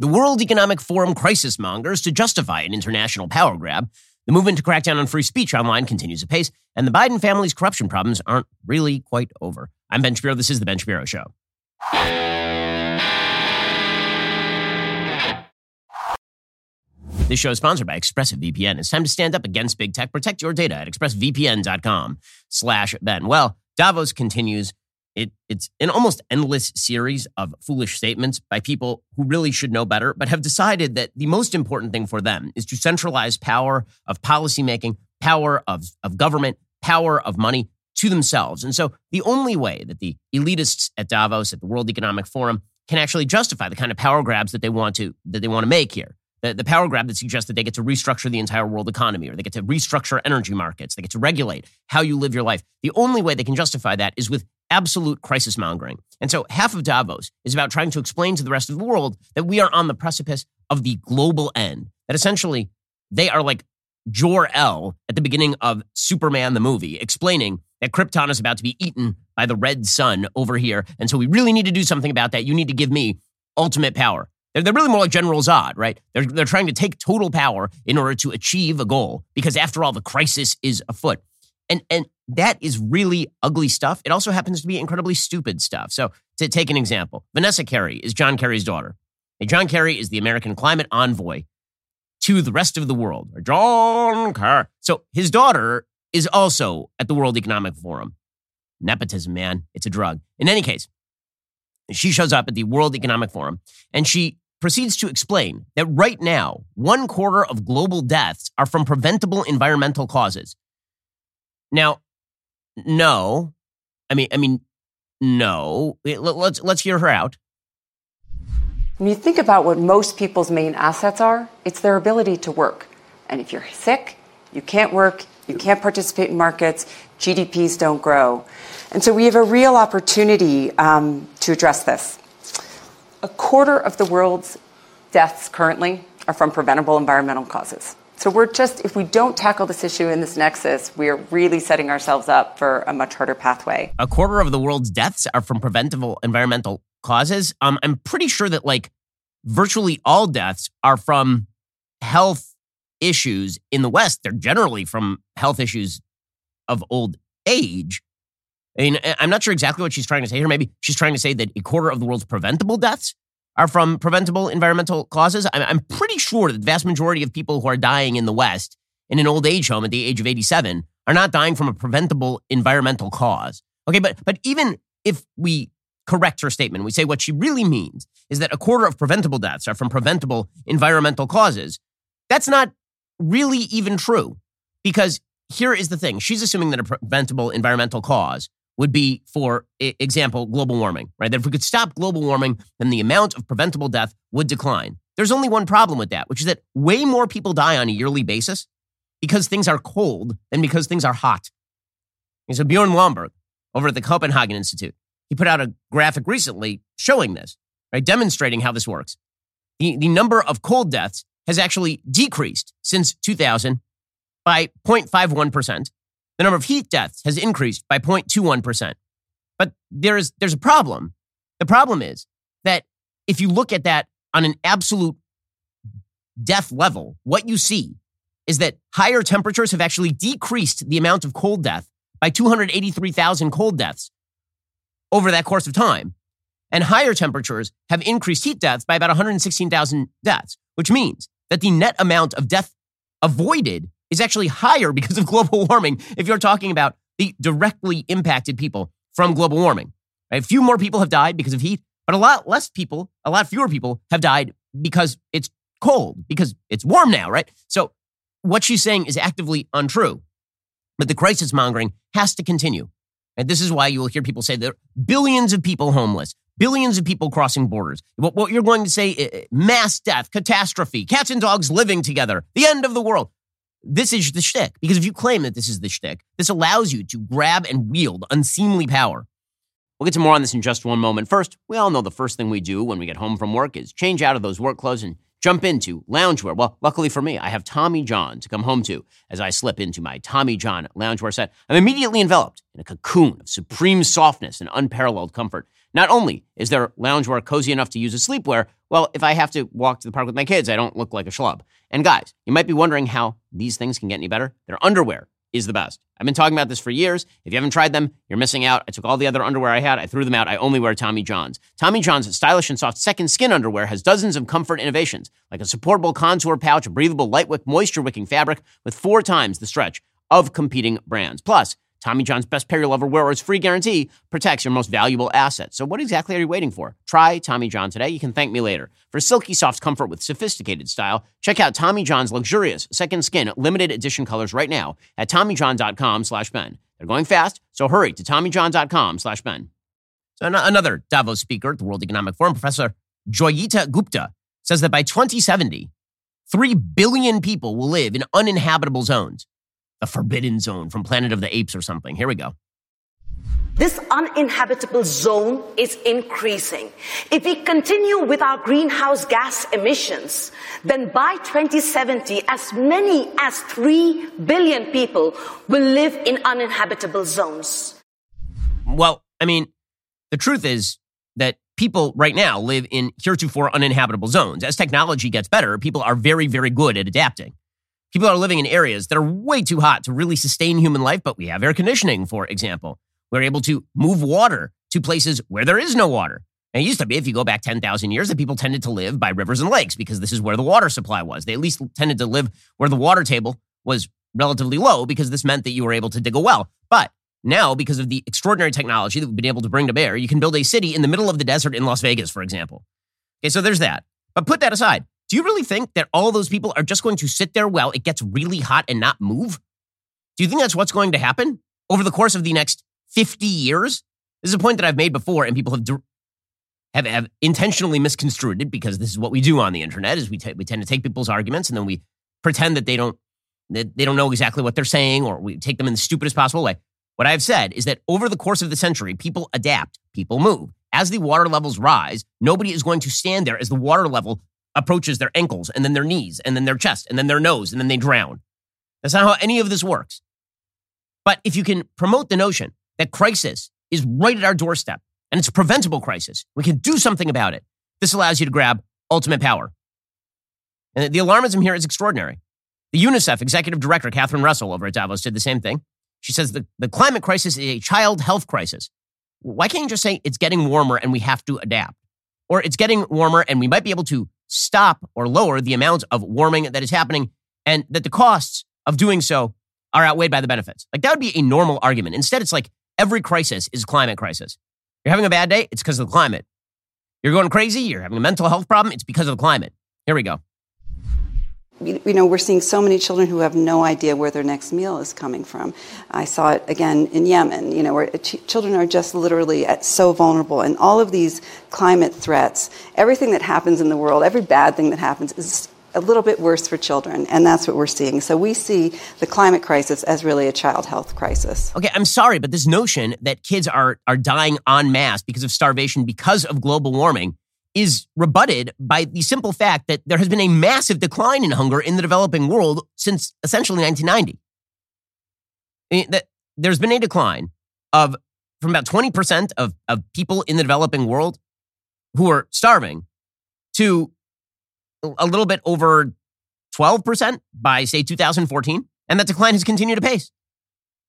The World Economic Forum crisis mongers to justify an international power grab. The movement to crack down on free speech online continues apace, and the Biden family's corruption problems aren't really quite over. I'm Ben Shapiro. This is The Ben Shapiro Show. This show is sponsored by ExpressVPN. It's time to stand up against big tech. Protect your data at expressvpn.com slash Ben. Well, Davos continues. It, it's an almost endless series of foolish statements by people who really should know better, but have decided that the most important thing for them is to centralize power of policymaking, power of, of government, power of money to themselves. And so the only way that the elitists at Davos, at the World Economic Forum, can actually justify the kind of power grabs that they want to that they want to make here the, the power grab that suggests that they get to restructure the entire world economy or they get to restructure energy markets, they get to regulate how you live your life. The only way they can justify that is with absolute crisis mongering. And so half of Davos is about trying to explain to the rest of the world that we are on the precipice of the global end, that essentially they are like Jor-El at the beginning of Superman the movie, explaining that Krypton is about to be eaten by the red sun over here. And so we really need to do something about that. You need to give me ultimate power. They're, they're really more like General Zod, right? They're, they're trying to take total power in order to achieve a goal because, after all, the crisis is afoot. And, and that is really ugly stuff. It also happens to be incredibly stupid stuff. So, to take an example, Vanessa Kerry is John Kerry's daughter. And John Kerry is the American climate envoy to the rest of the world. John Kerry. So, his daughter is also at the World Economic Forum. Nepotism, man, it's a drug. In any case, she shows up at the World Economic Forum and she proceeds to explain that right now, one quarter of global deaths are from preventable environmental causes. Now, no, I mean, I mean, no. Let's let's hear her out. When you think about what most people's main assets are, it's their ability to work. And if you're sick, you can't work, you can't participate in markets, GDPs don't grow. And so we have a real opportunity um, to address this. A quarter of the world's deaths currently are from preventable environmental causes. So we're just, if we don't tackle this issue in this nexus, we're really setting ourselves up for a much harder pathway. A quarter of the world's deaths are from preventable environmental causes. Um, I'm pretty sure that like virtually all deaths are from health issues in the West. They're generally from health issues of old age. I mean, I'm not sure exactly what she's trying to say here. Maybe she's trying to say that a quarter of the world's preventable deaths are from preventable environmental causes. I'm pretty sure that the vast majority of people who are dying in the West in an old age home at the age of 87 are not dying from a preventable environmental cause. Okay, but but even if we correct her statement, we say what she really means is that a quarter of preventable deaths are from preventable environmental causes. That's not really even true because here is the thing. She's assuming that a preventable environmental cause would be, for example, global warming, right? That if we could stop global warming, then the amount of preventable death would decline. There's only one problem with that, which is that way more people die on a yearly basis because things are cold than because things are hot. And so Bjorn Lomborg over at the Copenhagen Institute, he put out a graphic recently showing this, right? Demonstrating how this works. The, the number of cold deaths has actually decreased since 2000 by 0.51%, the number of heat deaths has increased by 0.21%. But there is, there's a problem. The problem is that if you look at that on an absolute death level, what you see is that higher temperatures have actually decreased the amount of cold death by 283,000 cold deaths over that course of time. And higher temperatures have increased heat deaths by about 116,000 deaths, which means that the net amount of death avoided is actually higher because of global warming if you're talking about the directly impacted people from global warming. A few more people have died because of heat, but a lot less people, a lot fewer people have died because it's cold, because it's warm now, right? So what she's saying is actively untrue. But the crisis mongering has to continue. And this is why you will hear people say there are billions of people homeless, billions of people crossing borders. What, what you're going to say, eh, eh, mass death, catastrophe, cats and dogs living together, the end of the world. This is the shtick. Because if you claim that this is the shtick, this allows you to grab and wield unseemly power. We'll get to more on this in just one moment. First, we all know the first thing we do when we get home from work is change out of those work clothes and jump into loungewear. Well, luckily for me, I have Tommy John to come home to. As I slip into my Tommy John loungewear set, I'm immediately enveloped in a cocoon of supreme softness and unparalleled comfort. Not only is their loungewear cozy enough to use as sleepwear, well, if I have to walk to the park with my kids, I don't look like a schlub. And guys, you might be wondering how these things can get any better. Their underwear is the best. I've been talking about this for years. If you haven't tried them, you're missing out. I took all the other underwear I had, I threw them out. I only wear Tommy John's. Tommy John's stylish and soft second skin underwear has dozens of comfort innovations, like a supportable contour pouch, a breathable, lightweight, moisture wicking fabric with four times the stretch of competing brands. Plus, Tommy John's best pair you'll ever wear or its free guarantee protects your most valuable asset. So what exactly are you waiting for? Try Tommy John today. You can thank me later. For silky soft comfort with sophisticated style, check out Tommy John's luxurious second skin limited edition colors right now at TommyJohn.com slash Ben. They're going fast, so hurry to TommyJohn.com slash Ben. So another Davos speaker at the World Economic Forum, Professor Joyeeta Gupta, says that by 2070, 3 billion people will live in uninhabitable zones the forbidden zone from Planet of the Apes or something. Here we go. This uninhabitable zone is increasing. If we continue with our greenhouse gas emissions, then by 2070, as many as 3 billion people will live in uninhabitable zones. Well, I mean, the truth is that people right now live in heretofore uninhabitable zones. As technology gets better, people are very, very good at adapting. People are living in areas that are way too hot to really sustain human life, but we have air conditioning, for example. We're able to move water to places where there is no water. And it used to be, if you go back 10,000 years, that people tended to live by rivers and lakes because this is where the water supply was. They at least tended to live where the water table was relatively low because this meant that you were able to dig a well. But now, because of the extraordinary technology that we've been able to bring to bear, you can build a city in the middle of the desert in Las Vegas, for example. Okay, so there's that. But put that aside. Do you really think that all those people are just going to sit there while it gets really hot and not move? Do you think that's what's going to happen over the course of the next 50 years? This is a point that I've made before, and people have have, have intentionally misconstrued it because this is what we do on the internet is we, t- we tend to take people's arguments and then we pretend that they don't that they don't know exactly what they're saying or we take them in the stupidest possible way. What I've said is that over the course of the century, people adapt, people move. As the water levels rise, nobody is going to stand there as the water level approaches their ankles and then their knees and then their chest and then their nose and then they drown. That's not how any of this works. But if you can promote the notion that crisis is right at our doorstep and it's a preventable crisis, we can do something about it. This allows you to grab ultimate power. And the alarmism here is extraordinary. The UNICEF executive director, Catherine Russell, over at Davos, did the same thing. She says the, the climate crisis is a child health crisis. Why can't you just say it's getting warmer and we have to adapt? Or it's getting warmer and we might be able to stop or lower the amount of warming that is happening and that the costs of doing so are outweighed by the benefits. Like that would be a normal argument. Instead, it's like every crisis is a climate crisis. You're having a bad day, it's because of the climate. You're going crazy, you're having a mental health problem, it's because of the climate. Here we go you know, we're seeing so many children who have no idea where their next meal is coming from. I saw it again in Yemen, you know, where ch- children are just literally so vulnerable. And all of these climate threats, everything that happens in the world, every bad thing that happens is a little bit worse for children. And that's what we're seeing. So we see the climate crisis as really a child health crisis. Okay, I'm sorry, but this notion that kids are, are dying en masse because of starvation, because of global warming, is rebutted by the simple fact that there has been a massive decline in hunger in the developing world since essentially 1990. that there's been a decline of from about 20% of, of people in the developing world who are starving to a little bit over 12% by, say, 2014. And that decline has continued to pace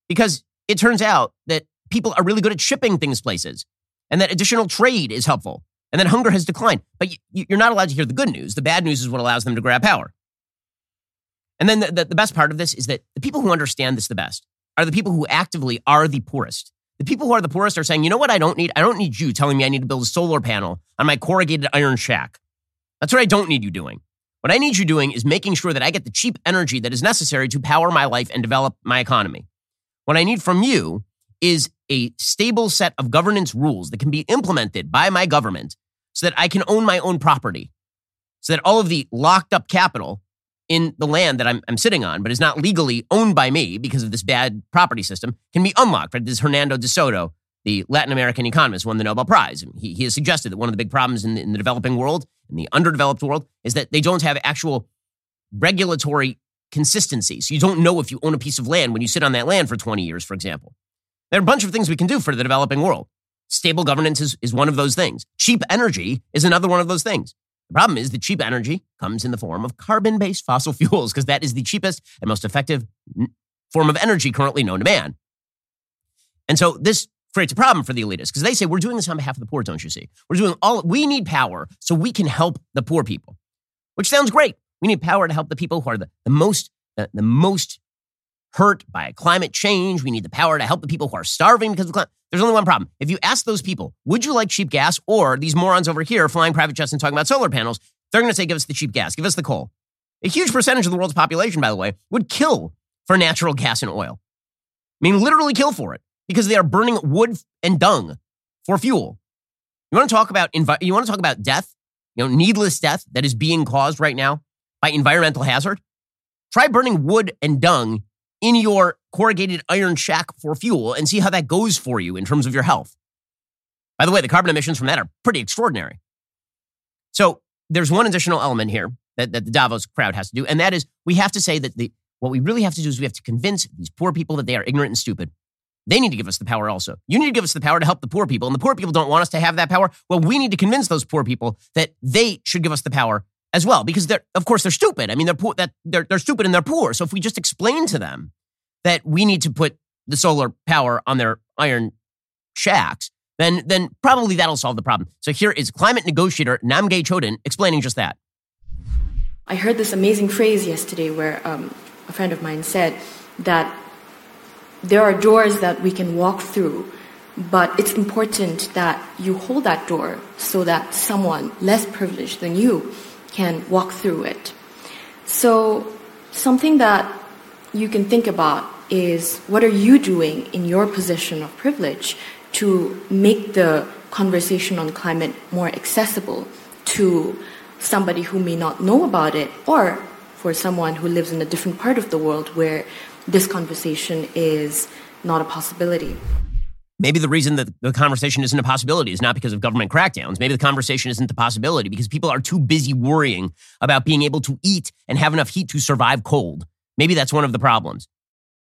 because it turns out that people are really good at shipping things places and that additional trade is helpful and then hunger has declined. But you're not allowed to hear the good news. The bad news is what allows them to grab power. And then the, the, the, best part of this is that the people who understand this the best are the people who actively are the poorest. The people who are the poorest are saying, you know what I don't need? I don't need you telling me I need to build a solar panel on my corrugated iron shack. That's what I don't need you doing. What I need you doing is making sure that I get the cheap energy that is necessary to power my life and develop my economy. What I need from you is a stable set of governance rules that can be implemented by my government so that I can own my own property, so that all of the locked up capital in the land that I'm, I'm sitting on, but is not legally owned by me because of this bad property system, can be unlocked. Right? This is Hernando de Soto, the Latin American economist, won the Nobel Prize. He, he has suggested that one of the big problems in the, in the developing world, in the underdeveloped world, is that they don't have actual regulatory consistency. So you don't know if you own a piece of land when you sit on that land for 20 years, for example. There are a bunch of things we can do for the developing world. Stable governance is, is one of those things. Cheap energy is another one of those things. The problem is that cheap energy comes in the form of carbon based fossil fuels because that is the cheapest and most effective form of energy currently known to man. And so this creates a problem for the elitists because they say we're doing this on behalf of the poor, don't you see? We're doing all we need power so we can help the poor people, which sounds great. We need power to help the people who are the, the most the, the most hurt by climate change. We need the power to help the people who are starving because of climate. There's only one problem. If you ask those people, would you like cheap gas or these morons over here flying private jets and talking about solar panels, they're going to say, give us the cheap gas, give us the coal. A huge percentage of the world's population, by the way, would kill for natural gas and oil. I mean, literally kill for it because they are burning wood and dung for fuel. You want to talk about envi- you want to talk about death, you know, needless death that is being caused right now by environmental hazard? Try burning wood and dung in your corrugated iron shack for fuel and see how that goes for you in terms of your health. By the way, the carbon emissions from that are pretty extraordinary. So there's one additional element here that, that the Davos crowd has to do, and that is we have to say that the what we really have to do is we have to convince these poor people that they are ignorant and stupid. They need to give us the power also. You need to give us the power to help the poor people, and the poor people don't want us to have that power. Well, we need to convince those poor people that they should give us the power as well, because they're, of course, they're stupid. I mean, they're poor, that they're, they're stupid and they're poor. So if we just explain to them that we need to put the solar power on their iron shacks, then then probably that'll solve the problem. So here is climate negotiator Namgay Chodin explaining just that. I heard this amazing phrase yesterday where um, a friend of mine said that there are doors that we can walk through, but it's important that you hold that door so that someone less privileged than you can walk through it. So, something that you can think about is what are you doing in your position of privilege to make the conversation on climate more accessible to somebody who may not know about it or for someone who lives in a different part of the world where this conversation is not a possibility. Maybe the reason that the conversation isn't a possibility is not because of government crackdowns. Maybe the conversation isn't a possibility because people are too busy worrying about being able to eat and have enough heat to survive cold. Maybe that's one of the problems.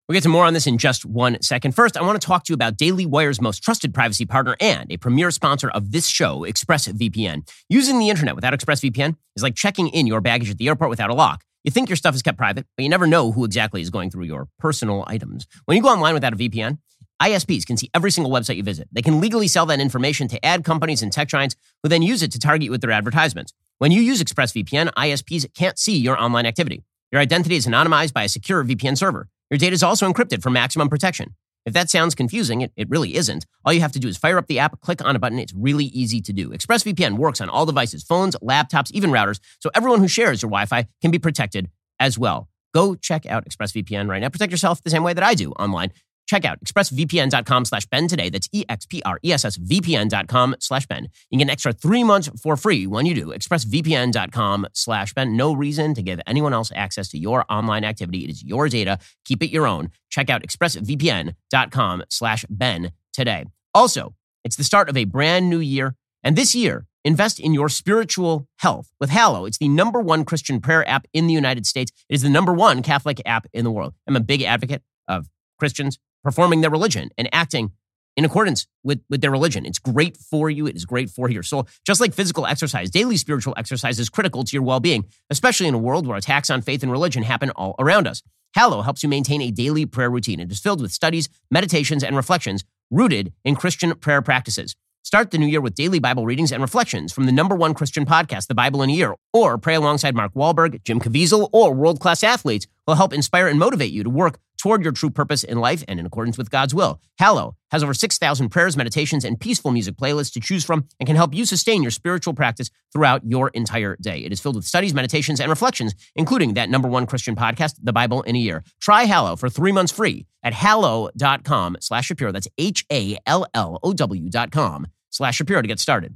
We'll get to more on this in just one second. First, I want to talk to you about Daily Wire's most trusted privacy partner and a premier sponsor of this show, ExpressVPN. Using the internet without ExpressVPN is like checking in your baggage at the airport without a lock. You think your stuff is kept private, but you never know who exactly is going through your personal items. When you go online without a VPN, ISPs can see every single website you visit. They can legally sell that information to ad companies and tech giants who then use it to target you with their advertisements. When you use ExpressVPN, ISPs can't see your online activity. Your identity is anonymized by a secure VPN server. Your data is also encrypted for maximum protection. If that sounds confusing, it, it really isn't. All you have to do is fire up the app, click on a button. It's really easy to do. ExpressVPN works on all devices, phones, laptops, even routers, so everyone who shares your Wi Fi can be protected as well. Go check out ExpressVPN right now. Protect yourself the same way that I do online. Check out expressvpn.com slash Ben today. That's E-X-P-R-E-S-S VPN.com slash Ben. You get an extra three months for free when you do. expressvpn.com slash Ben. No reason to give anyone else access to your online activity. It is your data. Keep it your own. Check out expressvpn.com slash Ben today. Also, it's the start of a brand new year. And this year, Invest in your spiritual health with Hallow. It's the number one Christian prayer app in the United States. It is the number one Catholic app in the world. I'm a big advocate of Christians performing their religion and acting in accordance with, with their religion. It's great for you. It is great for your soul. Just like physical exercise, daily spiritual exercise is critical to your well being, especially in a world where attacks on faith and religion happen all around us. Hallow helps you maintain a daily prayer routine. It is filled with studies, meditations, and reflections rooted in Christian prayer practices. Start the new year with daily Bible readings and reflections from the number one Christian podcast, The Bible in a Year, or pray alongside Mark Wahlberg, Jim Caviezel, or world class athletes who will help inspire and motivate you to work toward your true purpose in life and in accordance with God's will. Hallow has over 6,000 prayers, meditations, and peaceful music playlists to choose from and can help you sustain your spiritual practice throughout your entire day. It is filled with studies, meditations, and reflections, including that number one Christian podcast, The Bible in a Year. Try Hallow for three months free at hallow.com slash Shapiro. That's H-A-L-L-O-W dot com slash Shapiro to get started.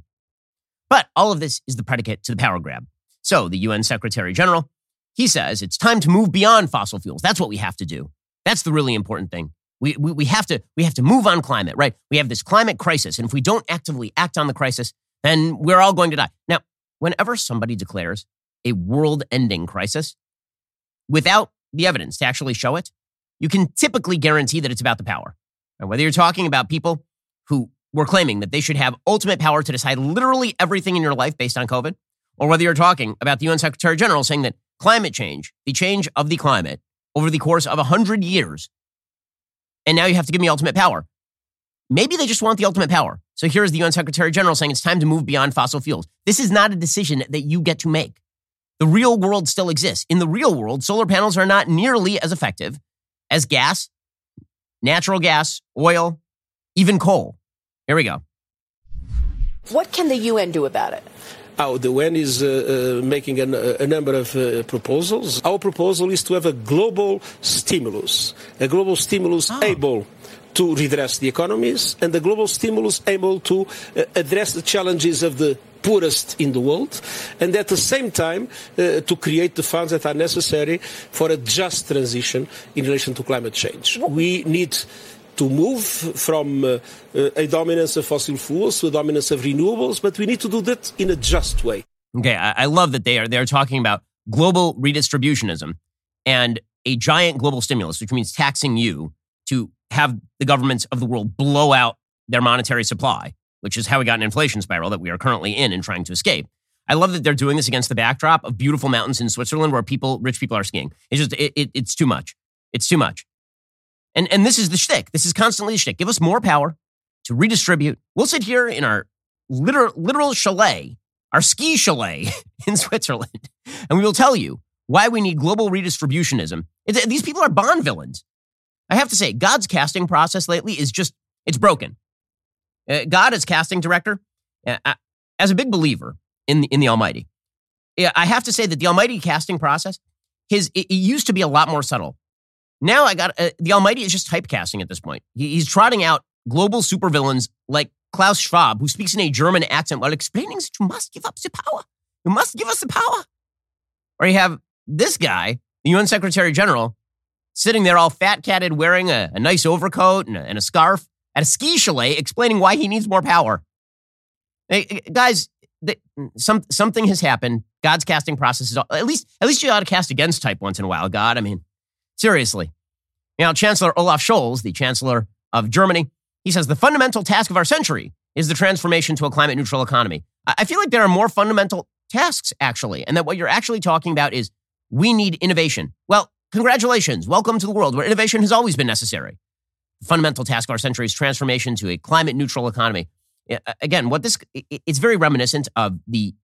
But all of this is the predicate to the power grab. So the UN Secretary General, he says it's time to move beyond fossil fuels. That's what we have to do. That's the really important thing. We, we, we, have to, we have to move on climate, right? We have this climate crisis. And if we don't actively act on the crisis, then we're all going to die. Now, whenever somebody declares a world ending crisis without the evidence to actually show it, you can typically guarantee that it's about the power. And whether you're talking about people who were claiming that they should have ultimate power to decide literally everything in your life based on COVID, or whether you're talking about the UN Secretary General saying that climate change, the change of the climate over the course of 100 years, and now you have to give me ultimate power. Maybe they just want the ultimate power. So here's the UN Secretary General saying it's time to move beyond fossil fuels. This is not a decision that you get to make. The real world still exists. In the real world, solar panels are not nearly as effective as gas, natural gas, oil, even coal. Here we go. What can the UN do about it? Oh, the UN is uh, uh, making a, a, number of uh, proposals. Our proposal is to have a global stimulus, a global stimulus oh. able to redress the economies and a global stimulus able to uh, address the challenges of the poorest in the world, and at the same time uh, to create the funds that are necessary for a just transition in relation to climate change. We need to move from uh, uh, a dominance of fossil fuels to a dominance of renewables, but we need to do that in a just way. Okay, I, I love that they are they're talking about global redistributionism and a giant global stimulus, which means taxing you to have the governments of the world blow out their monetary supply, which is how we got an inflation spiral that we are currently in and trying to escape. I love that they're doing this against the backdrop of beautiful mountains in Switzerland where people, rich people, are skiing. It's just, it, it, it's too much. It's too much. And, and this is the shtick. This is constantly the shtick. Give us more power to redistribute. We'll sit here in our literal, literal chalet, our ski chalet in Switzerland, and we will tell you why we need global redistributionism. It, these people are Bond villains. I have to say, God's casting process lately is just, it's broken. Uh, God as casting director, uh, as a big believer in the, in the Almighty, I have to say that the Almighty casting process, his, it, it used to be a lot more subtle. Now I got, uh, the Almighty is just typecasting at this point. He, he's trotting out global supervillains like Klaus Schwab, who speaks in a German accent while explaining that you must give up the power. You must give us the power. Or you have this guy, the UN Secretary General, sitting there all fat catted, wearing a, a nice overcoat and a, and a, scarf at a ski chalet, explaining why he needs more power. Hey, guys, some something has happened. God's casting process is at least at least you ought to cast against type once in a while. God, I mean, seriously. Now, Chancellor Olaf Scholz, the Chancellor of Germany, he says the fundamental task of our century is the transformation to a climate neutral economy. I feel like there are more fundamental tasks actually, and that what you're actually talking about is we need innovation. Well, Congratulations. Welcome to the world where innovation has always been necessary. The fundamental task of our century is transformation to a climate neutral economy. Again, what this, it's very reminiscent of the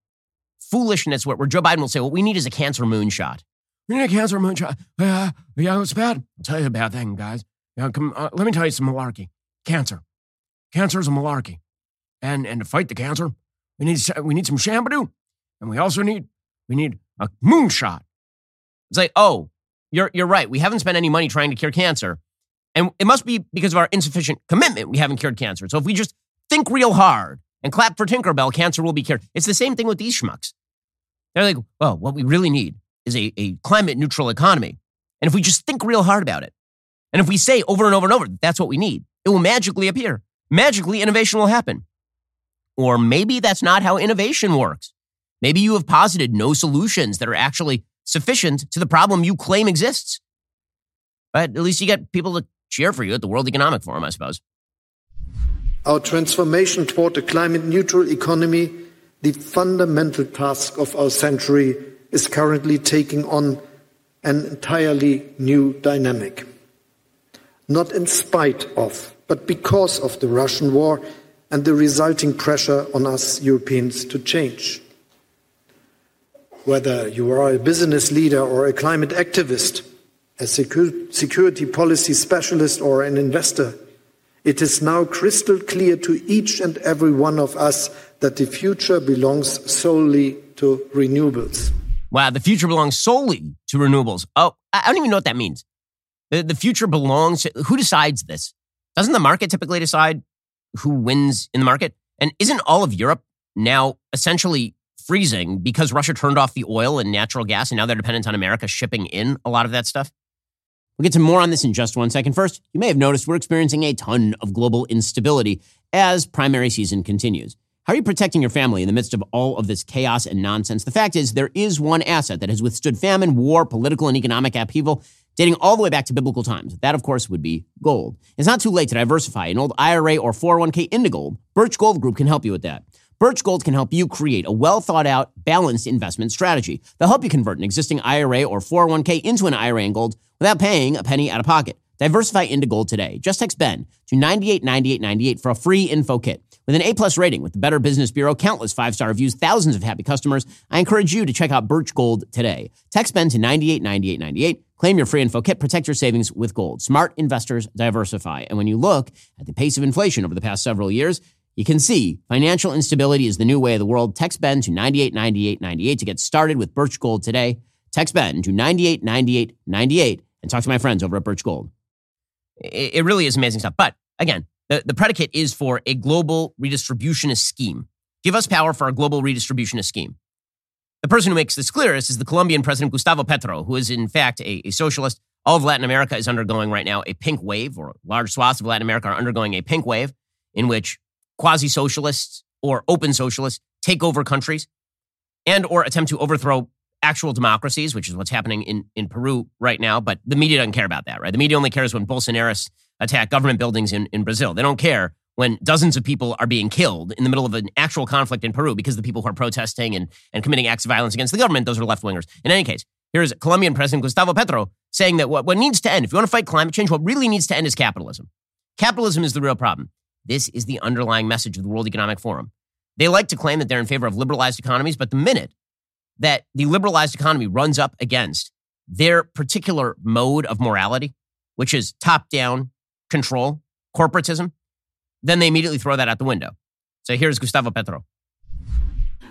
foolishness where, Joe Biden will say, what we need is a cancer moonshot. We need a cancer moonshot. Uh, yeah, it's bad. I'll tell you a bad thing, guys. Yeah, come, uh, let me tell you some malarkey. Cancer. Cancer is a malarkey. And, and to fight the cancer, we need, we need some Shambadoo. And we also need, we need a moonshot. It's like, oh, you're, you're right. We haven't spent any money trying to cure cancer. And it must be because of our insufficient commitment we haven't cured cancer. So if we just think real hard and clap for Tinkerbell, cancer will be cured. It's the same thing with these schmucks. They're like, well, what we really need is a, a climate neutral economy. And if we just think real hard about it, and if we say over and over and over, that's what we need, it will magically appear. Magically, innovation will happen. Or maybe that's not how innovation works. Maybe you have posited no solutions that are actually sufficient to the problem you claim exists. But at least you get people to cheer for you at the World Economic Forum, I suppose. Our transformation toward a climate neutral economy, the fundamental task of our century, is currently taking on an entirely new dynamic. Not in spite of, but because of the Russian war and the resulting pressure on us Europeans to change whether you are a business leader or a climate activist, a security policy specialist or an investor, it is now crystal clear to each and every one of us that the future belongs solely to renewables. Wow, the future belongs solely to renewables. Oh, I don't even know what that means. The, the future belongs to who decides this? Doesn't the market typically decide who wins in the market? And isn't all of Europe now essentially freezing because Russia turned off the oil and natural gas, and now they're dependent on America shipping in a lot of that stuff? We'll get to more on this in just one second. First, you may have noticed we're experiencing a ton of global instability as primary season continues. How are you protecting your family in the midst of all of this chaos and nonsense? The fact is, there is one asset that has withstood famine, war, political, and economic upheaval dating all the way back to biblical times. That, of course, would be gold. It's not too late to diversify an old IRA or 401k into gold. Birch Gold Group can help you with that. Birch Gold can help you create a well thought out, balanced investment strategy. They'll help you convert an existing IRA or 401k into an IRA in gold without paying a penny out of pocket. Diversify into gold today. Just text Ben to 989898 for a free info kit. With an A-plus rating with the Better Business Bureau, countless five-star reviews, thousands of happy customers, I encourage you to check out Birch Gold today. Text Ben to 989898. Claim your free info kit. Protect your savings with gold. Smart investors diversify. And when you look at the pace of inflation over the past several years, you can see financial instability is the new way of the world. Text Ben to 989898 to get started with Birch Gold today. Text Ben to 989898 and talk to my friends over at Birch Gold. It, it really is amazing stuff. But again, the, the predicate is for a global redistributionist scheme. Give us power for a global redistributionist scheme. The person who makes this clearest is the Colombian president Gustavo Petro, who is in fact a, a socialist. All of Latin America is undergoing right now a pink wave, or large swaths of Latin America are undergoing a pink wave in which quasi socialists or open socialists take over countries and or attempt to overthrow actual democracies, which is what's happening in, in Peru right now. But the media doesn't care about that, right? The media only cares when Bolsonaris attack government buildings in, in Brazil. They don't care when dozens of people are being killed in the middle of an actual conflict in Peru because the people who are protesting and, and committing acts of violence against the government, those are left wingers. In any case, here's Colombian President Gustavo Petro saying that what, what needs to end, if you want to fight climate change, what really needs to end is capitalism. Capitalism is the real problem. This is the underlying message of the World Economic Forum. They like to claim that they're in favor of liberalized economies, but the minute that the liberalized economy runs up against their particular mode of morality, which is top down control, corporatism, then they immediately throw that out the window. So here's Gustavo Petro.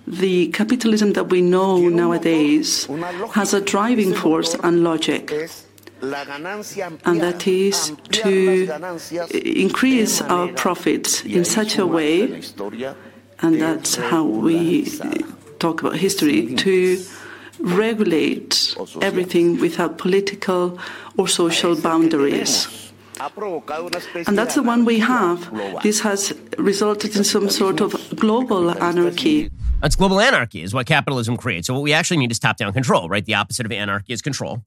The capitalism that we know nowadays has a driving force and logic, and that is to increase our profits in such a way, and that's how we talk about history, to regulate everything without political or social boundaries. And that's the one we have. This has resulted in some sort of global anarchy. That's global anarchy, is what capitalism creates. So, what we actually need is top down control, right? The opposite of anarchy is control.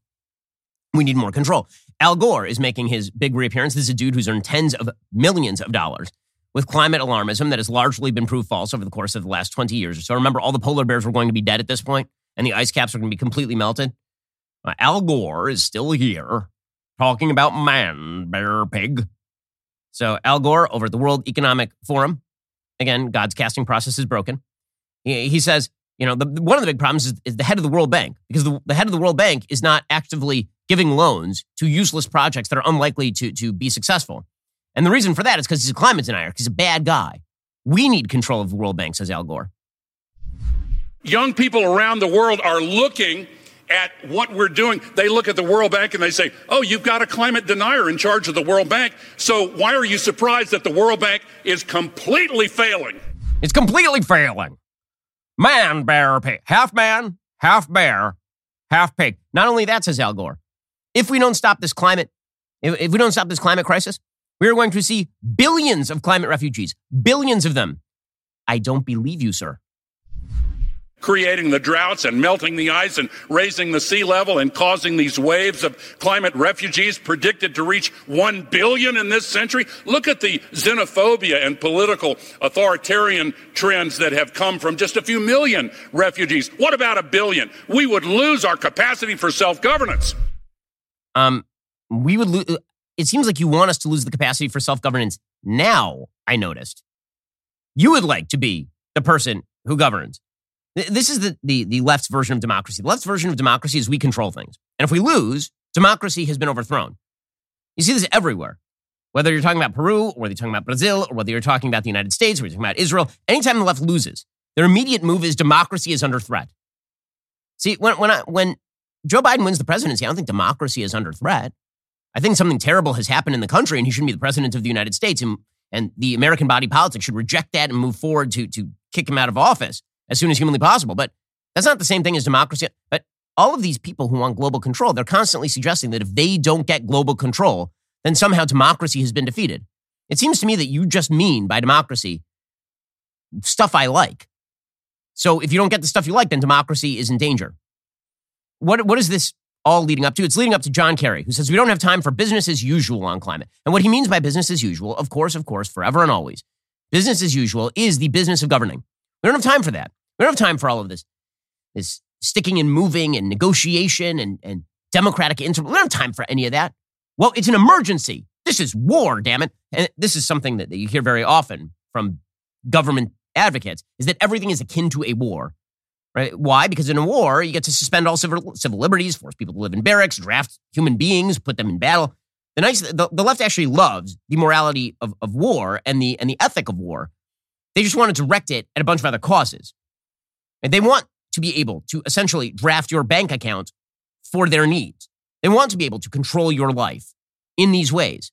We need more control. Al Gore is making his big reappearance. This is a dude who's earned tens of millions of dollars with climate alarmism that has largely been proved false over the course of the last 20 years or so. Remember, all the polar bears were going to be dead at this point, and the ice caps are going to be completely melted. Uh, Al Gore is still here talking about man, bear, pig. So, Al Gore over at the World Economic Forum, again, God's casting process is broken. He, he says, you know, the, one of the big problems is, is the head of the World Bank, because the, the head of the World Bank is not actively giving loans to useless projects that are unlikely to, to be successful. And the reason for that is because he's a climate denier, he's a bad guy. We need control of the World Bank, says Al Gore. Young people around the world are looking at what we're doing. They look at the World Bank and they say, oh, you've got a climate denier in charge of the World Bank. So why are you surprised that the World Bank is completely failing? It's completely failing. Man, bear, pig. Half man, half bear, half pig. Not only that, says Al Gore, if we don't stop this climate, if, if we don't stop this climate crisis, we are going to see billions of climate refugees, billions of them. I don't believe you, sir. Creating the droughts and melting the ice and raising the sea level and causing these waves of climate refugees predicted to reach 1 billion in this century. Look at the xenophobia and political authoritarian trends that have come from just a few million refugees. What about a billion? We would lose our capacity for self governance. Um, we would lose it seems like you want us to lose the capacity for self governance now, I noticed. You would like to be the person who governs. This is the, the, the left's version of democracy. The left's version of democracy is we control things. And if we lose, democracy has been overthrown. You see this everywhere. Whether you're talking about Peru, or whether you're talking about Brazil, or whether you're talking about the United States, or you're talking about Israel, anytime the left loses, their immediate move is democracy is under threat. See, when, when, I, when Joe Biden wins the presidency, I don't think democracy is under threat. I think something terrible has happened in the country and he shouldn't be the president of the United States. And, and the American body politic should reject that and move forward to, to kick him out of office as soon as humanly possible. But that's not the same thing as democracy. But all of these people who want global control, they're constantly suggesting that if they don't get global control, then somehow democracy has been defeated. It seems to me that you just mean by democracy stuff I like. So if you don't get the stuff you like, then democracy is in danger. What, what is this all leading up to? It's leading up to John Kerry, who says we don't have time for business as usual on climate. And what he means by business as usual, of course, of course, forever and always, business as usual is the business of governing. We don't have time for that. We don't have time for all of this, this sticking and moving and negotiation and, and democratic inter. We don't have time for any of that. Well, it's an emergency. This is war, damn it. And this is something that, that you hear very often from government advocates is that everything is akin to a war. Right? Why? Because in a war, you get to suspend all civil, civil liberties, force people to live in barracks, draft human beings, put them in battle. The, nice, the, the left actually loves the morality of, of war and the, and the ethic of war. They just want to direct it at a bunch of other causes. And they want to be able to essentially draft your bank account for their needs. They want to be able to control your life in these ways.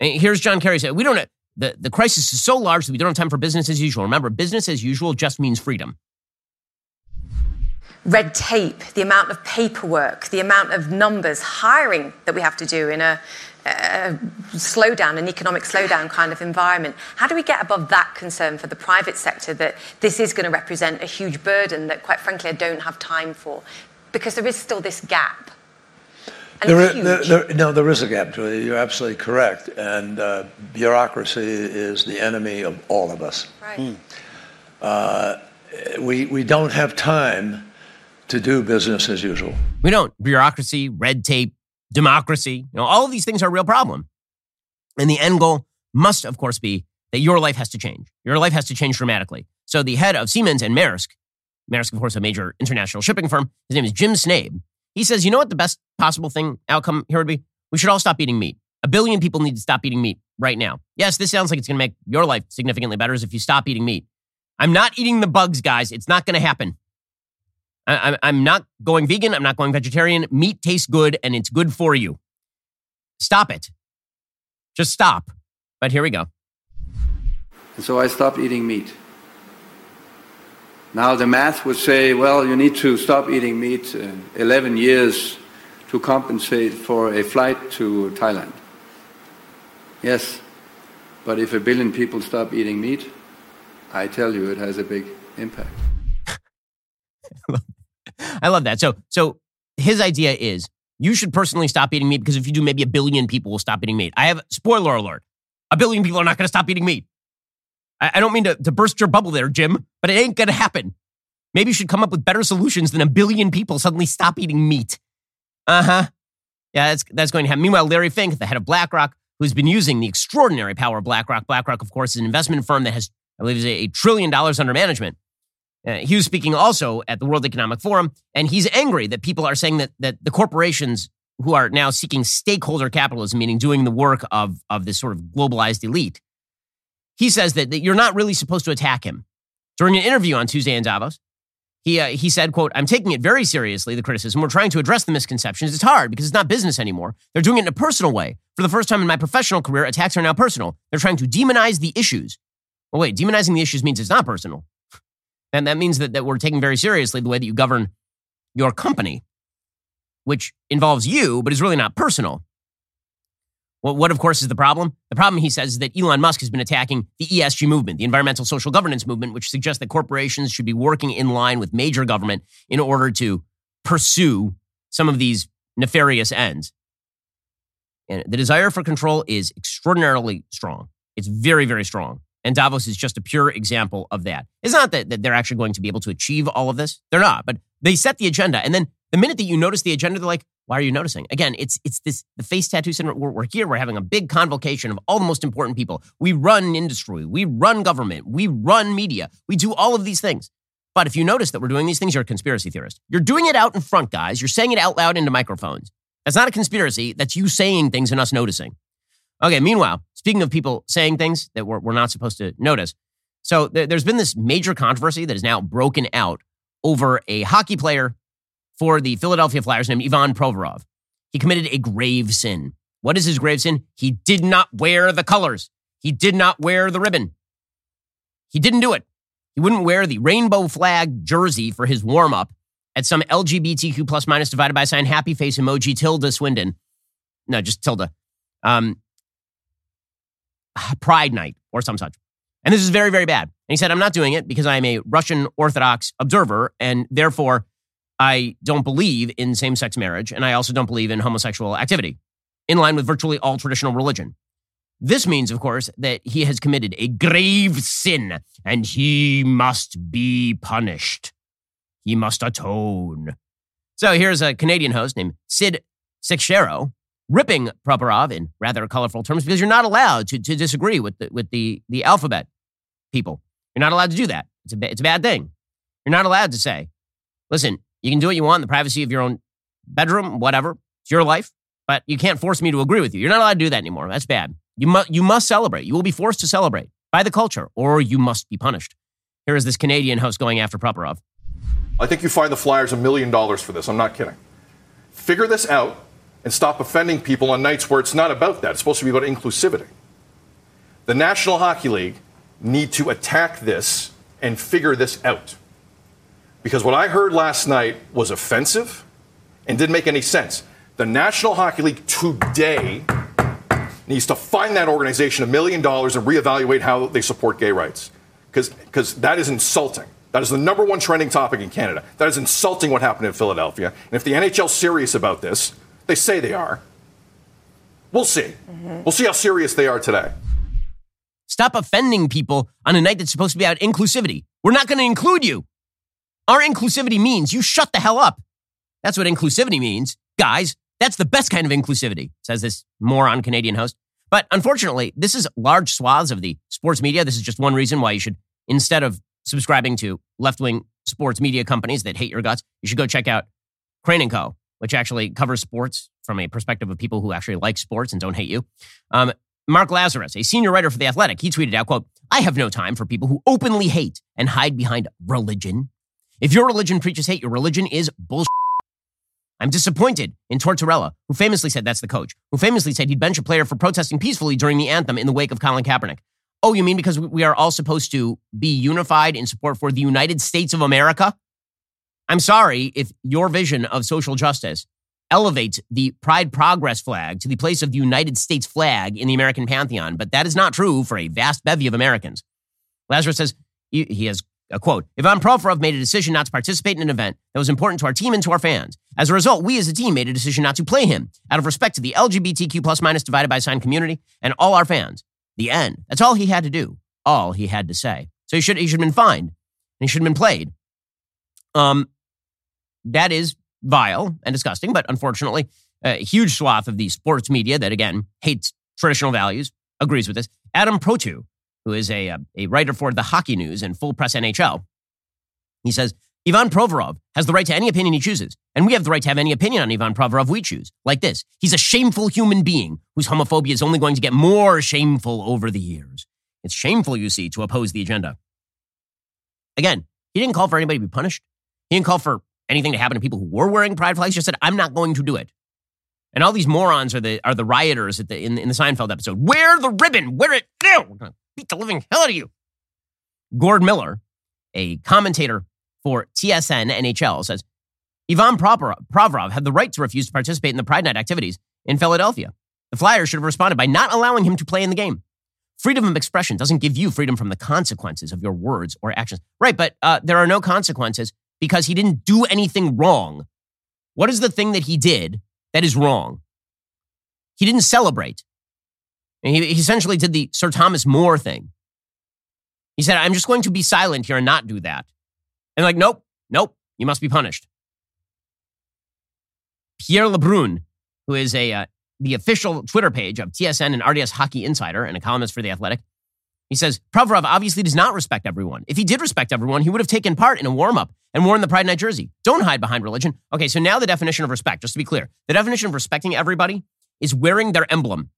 And here's John Kerry said, we don't have, the, the crisis is so large that we don't have time for business as usual. Remember, business as usual just means freedom red tape, the amount of paperwork, the amount of numbers, hiring that we have to do in a, slowdown, an economic slowdown kind of environment. How do we get above that concern for the private sector that this is going to represent a huge burden that, quite frankly, I don't have time for? Because there is still this gap. There is, there, there, no, there is a gap, Julia. You're absolutely correct. And uh, bureaucracy is the enemy of all of us. Right. Hmm. Uh, we, we don't have time to do business as usual. We don't. Bureaucracy, red tape, democracy, you know, all of these things are a real problem. And the end goal must, of course, be that your life has to change. Your life has to change dramatically. So the head of Siemens and Maersk, Maersk, of course, a major international shipping firm, his name is Jim Snabe. He says, you know what the best possible thing outcome here would be? We should all stop eating meat. A billion people need to stop eating meat right now. Yes, this sounds like it's going to make your life significantly better if you stop eating meat. I'm not eating the bugs, guys. It's not going to happen. I, I'm not going vegan. I'm not going vegetarian. Meat tastes good and it's good for you. Stop it. Just stop. But here we go. And so I stopped eating meat. Now the math would say, well, you need to stop eating meat uh, 11 years to compensate for a flight to Thailand. Yes, but if a billion people stop eating meat, I tell you it has a big impact. I love that. So, so his idea is you should personally stop eating meat because if you do, maybe a billion people will stop eating meat. I have spoiler alert: a billion people are not going to stop eating meat. I, I don't mean to, to burst your bubble there, Jim, but it ain't going to happen. Maybe you should come up with better solutions than a billion people suddenly stop eating meat. Uh huh. Yeah, that's that's going to happen. Meanwhile, Larry Fink, the head of BlackRock, who's been using the extraordinary power of BlackRock. BlackRock, of course, is an investment firm that has, I believe, is a, a trillion dollars under management. Uh, he was speaking also at the World Economic Forum, and he's angry that people are saying that that the corporations who are now seeking stakeholder capitalism, meaning doing the work of of this sort of globalized elite, he says that, that you're not really supposed to attack him. During an interview on Tuesday in Davos, he uh, he said, "quote I'm taking it very seriously. The criticism. We're trying to address the misconceptions. It's hard because it's not business anymore. They're doing it in a personal way. For the first time in my professional career, attacks are now personal. They're trying to demonize the issues. Well, wait, demonizing the issues means it's not personal." And that means that, that we're taking very seriously the way that you govern your company, which involves you, but is really not personal. Well, what, of course, is the problem? The problem, he says, is that Elon Musk has been attacking the ESG movement, the environmental social governance movement, which suggests that corporations should be working in line with major government in order to pursue some of these nefarious ends. And the desire for control is extraordinarily strong. It's very, very strong. And Davos is just a pure example of that. It's not that, that they're actually going to be able to achieve all of this. They're not, but they set the agenda. And then the minute that you notice the agenda, they're like, why are you noticing? Again, it's it's this the face tattoo center. We're, we're, here. We're having a big convocation of all the most important people. We run industry. We run government. We run media. We do all of these things. But if you notice that we're doing these things, you're a conspiracy theorist. You're doing it out in front, guys. You're saying it out loud into microphones. That's not a conspiracy. That's you saying things and us noticing. Okay. Meanwhile, speaking of people saying things that we're, we're not supposed to notice, so th- there's been this major controversy that is now broken out over a hockey player for the Philadelphia Flyers named Ivan Provorov. He committed a grave sin. What is his grave sin? He did not wear the colors. He did not wear the ribbon. He didn't do it. He wouldn't wear the rainbow flag jersey for his warm up at some LGBTQ plus minus divided by sign happy face emoji Tilda Swinton. No, just Tilda. Um, Pride Night or some such. And this is very, very bad. And he said, I'm not doing it because I'm a Russian Orthodox observer, and therefore I don't believe in same sex marriage, and I also don't believe in homosexual activity, in line with virtually all traditional religion. This means, of course, that he has committed a grave sin and he must be punished. He must atone. So here's a Canadian host named Sid Seixeiro ripping Provorov in rather colorful terms because you're not allowed to, to disagree with the, with the, the alphabet people. You're not allowed to do that. It's a, it's a bad thing. You're not allowed to say, listen, you can do what you want in the privacy of your own bedroom, whatever. It's your life, but you can't force me to agree with you. You're not allowed to do that anymore. That's bad. You, mu- you must celebrate. You will be forced to celebrate by the culture, or you must be punished. Here is this Canadian host going after Provorov. I think you find the Flyers a million dollars for this. I'm not kidding. Figure this out and stop offending people on nights where it's not about that. It's supposed to be about inclusivity. The National Hockey League need to attack this and figure this out. Because what I heard last night was offensive and didn't make any sense. The National Hockey League today needs to find that organization a million dollars and reevaluate how they support gay rights. Because that is insulting. That is the number one trending topic in Canada. That is insulting what happened in Philadelphia. And if the NHL is serious about this, they say they are. We'll see. Mm-hmm. We'll see how serious they are today. Stop offending people on a night that's supposed to be about inclusivity. We're not going to include you. Our inclusivity means you shut the hell up. That's what inclusivity means. Guys, that's the best kind of inclusivity, says this moron Canadian host. But unfortunately, this is large swaths of the sports media. This is just one reason why you should, instead of subscribing to left wing sports media companies that hate your guts, you should go check out Crain and Co., which actually covers sports from a perspective of people who actually like sports and don't hate you. Um, Mark Lazerus, a senior writer for The Athletic, he tweeted out, quote, I have no time for people who openly hate and hide behind religion. If your religion preaches hate, your religion is bullshit. I'm disappointed in Tortorella, who famously said that's the coach, who famously said he'd bench a player for protesting peacefully during the anthem in the wake of Colin Kaepernick. Oh, you mean because we are all supposed to be unified in support for the United States of America? I'm sorry if your vision of social justice elevates the Pride Progress flag to the place of the United States flag in the American pantheon, but that is not true for a vast bevy of Americans. Lazerus says he has a quote Ivan Provorov made a decision not to participate in an event that was important to our team and to our fans. As a result, we as a team made a decision not to play him out of respect to the LGBTQ plus minus divided by sign community and all our fans. The end. That's all he had to do. All he had to say. So he should he should have been fined. And he should have been played. Um, that is vile and disgusting, but unfortunately, a huge swath of the sports media that again hates traditional values agrees with this. Adam Proteau who is a, uh, a writer for the Hockey News and Full Press NHL. He says, Ivan Provorov has the right to any opinion he chooses, and we have the right to have any opinion on Ivan Provorov we choose. Like this He's a shameful human being whose homophobia is only going to get more shameful over the years. It's shameful, you see, to oppose the agenda. Again, he didn't call for anybody to be punished. He didn't call for anything to happen to people who were wearing pride flags. Just said, I'm not going to do it. And all these morons are the are the rioters at the, in, in the Seinfeld episode. Wear the ribbon. Wear it now beat the living hell out of you. Gord Miller, a commentator for TSN NHL, says Ivan Provorov had the right to refuse to participate in the Pride Night activities in Philadelphia. The Flyers should have responded by not allowing him to play in the game. Freedom of expression doesn't give you freedom from the consequences of your words or actions. Right, but uh, there are no consequences because he didn't do anything wrong. What is the thing that he did that is wrong? He didn't celebrate. He, he essentially did the Sir Thomas More thing. He said, I'm just going to be silent here and not do that. And like, nope, nope, you must be punished. Pierre LeBrun, who is a uh, the official Twitter page of TSN and RDS Hockey Insider and a columnist for The Athletic, he says, Provorov obviously does not respect everyone. If he did respect everyone, he would have taken part in a warm up and worn the Pride Night jersey. Don't hide behind religion. Okay, so now the definition of respect, just to be clear, the definition of respecting everybody is wearing their emblem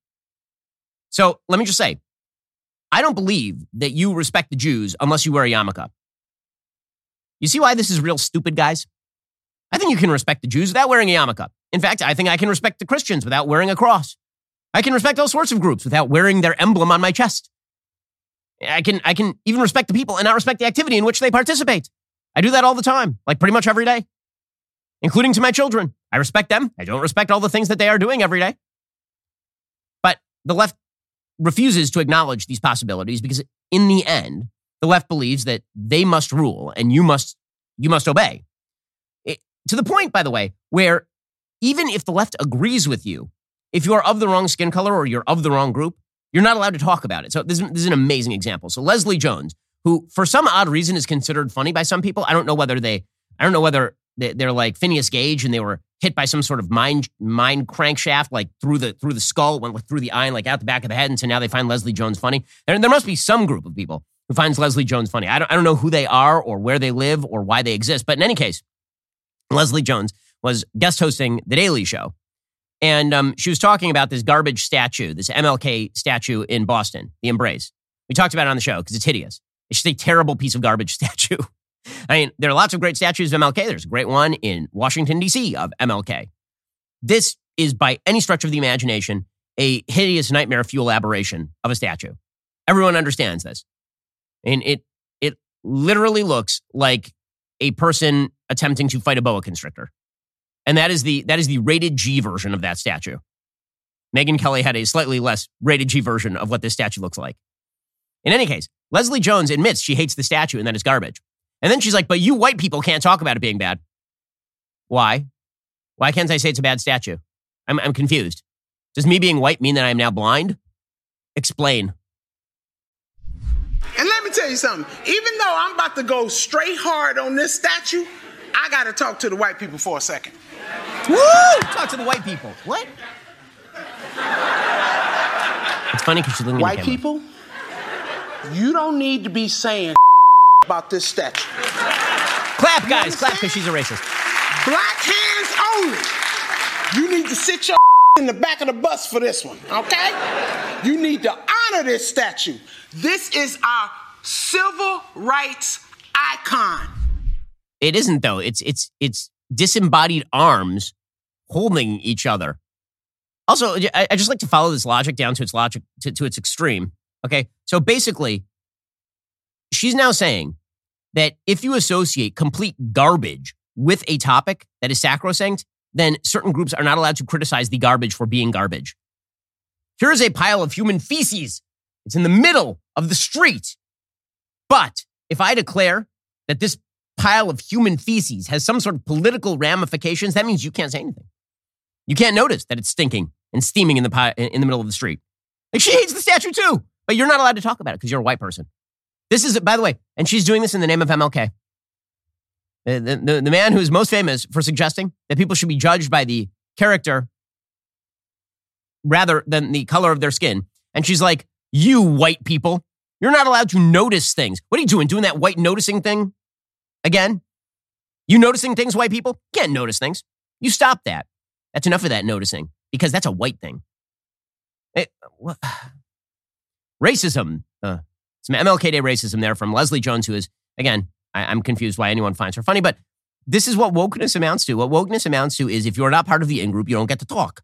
so let me just say, I don't believe that you respect the Jews unless you wear a yarmulke. You see why this is real stupid, guys? I think you can respect the Jews without wearing a yarmulke. In fact, I think I can respect the Christians without wearing a cross. I can respect all sorts of groups without wearing their emblem on my chest. I can, I can even respect the people and not respect the activity in which they participate. I do that all the time, like pretty much every day, including to my children. I respect them. I don't respect all the things that they are doing every day. But the left refuses to acknowledge these possibilities because in the end, the left believes that they must rule and you must you must obey. It, to the point, by the way, where even if the left agrees with you, if you are of the wrong skin color or you're of the wrong group, you're not allowed to talk about it. So this, this is an amazing example. So Leslie Jones, who for some odd reason is considered funny by some people, I don't know whether they, I don't know whether they're like Phineas Gage and they were hit by some sort of mind mind crankshaft like through the through the skull, went through the eye and like out the back of the head, and so now they find Leslie Jones funny. There, there must be some group of people who finds Leslie Jones funny. I don't, I don't know who they are or where they live or why they exist, but in any case, Leslie Jones was guest hosting The Daily Show. And um, she was talking about this garbage statue, this MLK statue in Boston, the Embrace. We talked about it on the show because it's hideous. It's just a terrible piece of garbage statue. I mean, there are lots of great statues of MLK. There's a great one in Washington, D.C. of MLK. This is, by any stretch of the imagination, a hideous nightmare fuel aberration of a statue. Everyone understands this. And it, it literally looks like a person attempting to fight a boa constrictor. And that is the that is the rated G version of that statue. Megyn Kelly had a slightly less rated G version of what this statue looks like. In any case, Leslie Jones admits she hates the statue and that it's garbage. And then she's like, but you white people can't talk about it being bad. Why? Why can't I say it's a bad statue? I'm, I'm confused. Does me being white mean that I'm now blind? Explain. And let me tell you something. Even though I'm about to go straight hard on this statue, I got to talk to the white people for a second. Woo! Talk to the white people. What? It's funny because she's looking White camera. You don't need to be saying about this statue. Clap, guys. Clap because she's a racist. Black hands only. You need to sit your in the back of the bus for this one, okay? You need to honor this statue. This is our civil rights icon. It isn't though. It's it's it's disembodied arms holding each other. Also, I, I just like to follow this logic down to its logic to, to its extreme. Okay, so basically, she's now saying that if you associate complete garbage with a topic that is sacrosanct, then certain groups are not allowed to criticize the garbage for being garbage. Here is a pile of human feces. It's in the middle of the street. But if I declare that this pile of human feces has some sort of political ramifications, that means you can't say anything. You can't notice that it's stinking and steaming in the pi- in the middle of the street. Like she hates the statue too, but you're not allowed to talk about it because you're a white person. This is, by the way, and she's doing this in the name of MLK. The, the, the man who is most famous for suggesting that people should be judged by the character rather than the color of their skin. And she's like, You white people, you're not allowed to notice things. What are you doing? Doing that white noticing thing again? You noticing things, white people? Can't notice things. You stop that. That's enough of that noticing because that's a white thing. It, what? Racism. Uh, some MLK Day racism there from Leslie Jones, who is, again, I, I'm confused why anyone finds her funny, but this is what wokeness amounts to. What wokeness amounts to is if you're not part of the in group, you don't get to talk.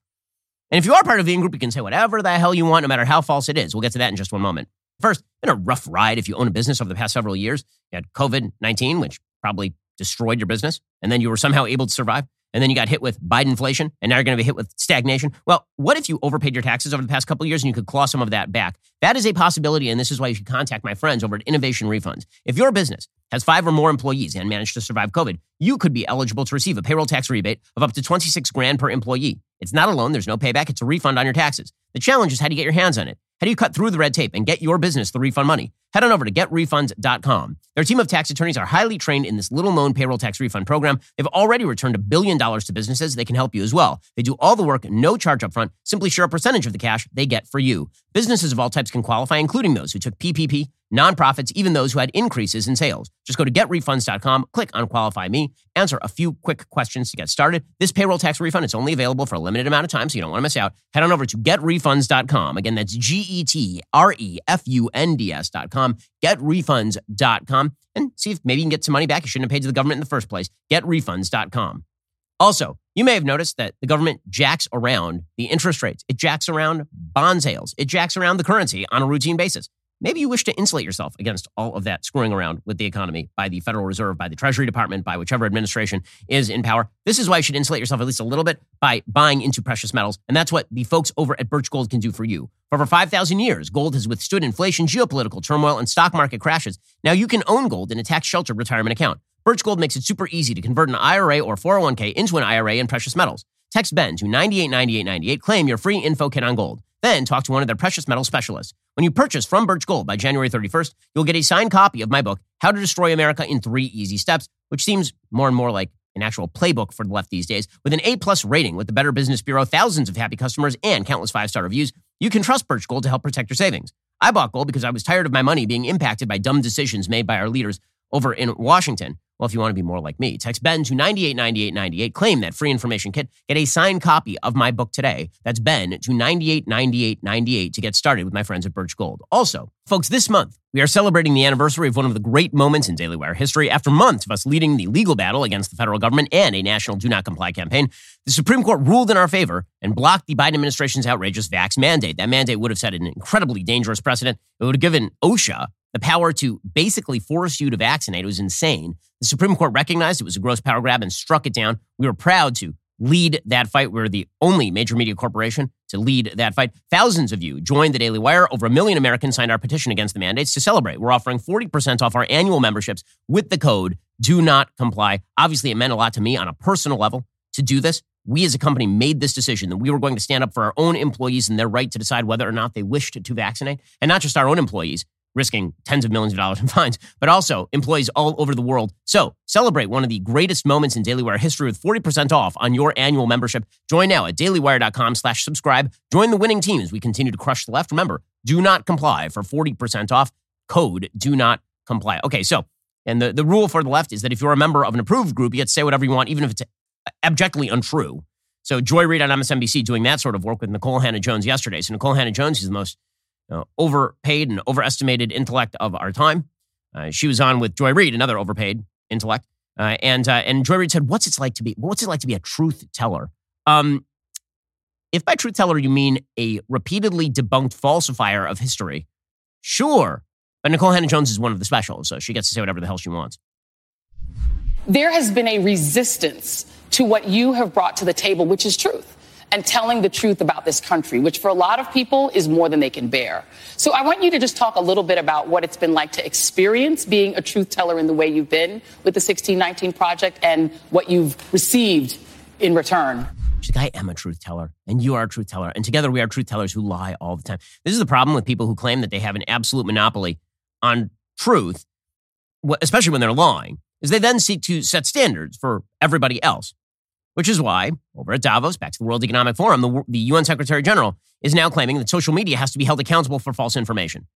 And if you are part of the in group, you can say whatever the hell you want, no matter how false it is. We'll get to that in just one moment. First, been a rough ride if you own a business over the past several years. You had COVID 19, which probably destroyed your business, and then you were somehow able to survive. And then you got hit with Biden inflation, and now you're going to be hit with stagnation. Well, what if you overpaid your taxes over the past couple of years and you could claw some of that back? That is a possibility, and this is why you should contact my friends over at Innovation Refunds. If your business has five or more employees and managed to survive COVID, you could be eligible to receive a payroll tax rebate of up to 26 grand per employee. It's not a loan, there's no payback, it's a refund on your taxes. The challenge is how do you get your hands on it? How do you cut through the red tape and get your business the refund money? Head on over to getrefunds.com. Their team of tax attorneys are highly trained in this little known payroll tax refund program. They've already returned a billion dollars to businesses. They can help you as well. They do all the work, no charge up front. Simply share a percentage of the cash they get for you. Businesses of all types can qualify, including those who took PPP, nonprofits, even those who had increases in sales. Just go to getrefunds.com, click on qualify me, answer a few quick questions to get started. This payroll tax refund is only available for a limited amount of time, so you don't want to miss out. Head on over to getrefunds.com. Again, that's G E T R E F U N D S.com, getrefunds.com, and see if maybe you can get some money back you shouldn't have paid to the government in the first place. Getrefunds.com. Also, you may have noticed that the government jacks around the interest rates. It jacks around bond sales. It jacks around the currency on a routine basis. Maybe you wish to insulate yourself against all of that screwing around with the economy by the Federal Reserve, by the Treasury Department, by whichever administration is in power. This is why you should insulate yourself at least a little bit by buying into precious metals. And that's what the folks over at Birch Gold can do for you. For over 5,000 years, gold has withstood inflation, geopolitical turmoil, and stock market crashes. Now you can own gold in a tax sheltered retirement account. Birch Gold makes it super easy to convert an IRA or 401k into an IRA in precious metals. Text Ben to 989898, claim your free info kit on gold. Then talk to one of their precious metal specialists. When you purchase from Birch Gold by January 31st, you'll get a signed copy of my book, How to Destroy America in Three Easy Steps, which seems more and more like an actual playbook for the left these days. With an A plus rating with the Better Business Bureau, thousands of happy customers, and countless five star reviews, you can trust Birch Gold to help protect your savings. I bought gold because I was tired of my money being impacted by dumb decisions made by our leaders over in Washington. Well, if you want to be more like me, text Ben to 989898, claim that free information kit, get a signed copy of my book today. That's Ben to 989898 to get started with my friends at Birch Gold. Also, folks, this month, we are celebrating the anniversary of one of the great moments in Daily Wire history. After months of us leading the legal battle against the federal government and a national do not comply campaign, the Supreme Court ruled in our favor and blocked the Biden administration's outrageous vax mandate. That mandate would have set an incredibly dangerous precedent. It would have given OSHA the power to basically force you to vaccinate. Was insane. The Supreme Court recognized it was a gross power grab and struck it down. We were proud to lead that fight. We're the only major media corporation to lead that fight. Thousands of you joined the Daily Wire. Over a million Americans signed our petition against the mandates to celebrate. We're offering 40% off our annual memberships with the code do not comply. Obviously, it meant a lot to me on a personal level to do this. We as a company made this decision that we were going to stand up for our own employees and their right to decide whether or not they wished to vaccinate, and not just our own employees, risking tens of millions of dollars in fines, but also employees all over the world. So celebrate one of the greatest moments in Daily Wire history with 40% off on your annual membership. Join now at dailywire.com slash subscribe. Join the winning team as we continue to crush the left. Remember, do not comply for 40% off. Code do not comply. Okay, so, and the, the rule for the left is that if you're a member of an approved group, you get to say whatever you want, even if it's abjectly untrue. So Joy Reid on MSNBC doing that sort of work with Nicole Hannah-Jones yesterday. So Nicole Hannah-Jones is the most uh, overpaid and overestimated intellect of our time. Uh, she was on with Joy Reid, another overpaid intellect, uh, and uh, and Joy Reid said, "What's it like to be? What's it like to be a truth teller?" Um, if by truth teller you mean a repeatedly debunked falsifier of history, sure. But Nicole Hannah-Jones is one of the specials, so she gets to say whatever the hell she wants. There has been a resistance to what you have brought to the table, which is truth and telling the truth about this country, which for a lot of people is more than they can bear. So I want you to just talk a little bit about what it's been like to experience being a truth teller in the way you've been with the 1619 Project and what you've received in return. I am a truth teller, and you are a truth teller. And together we are truth tellers who lie all the time. This is the problem with people who claim that they have an absolute monopoly on truth, especially when they're lying, is they then seek to set standards for everybody else which is why over at Davos, back to the World Economic Forum, the, the UN Secretary General is now claiming that social media has to be held accountable for false information.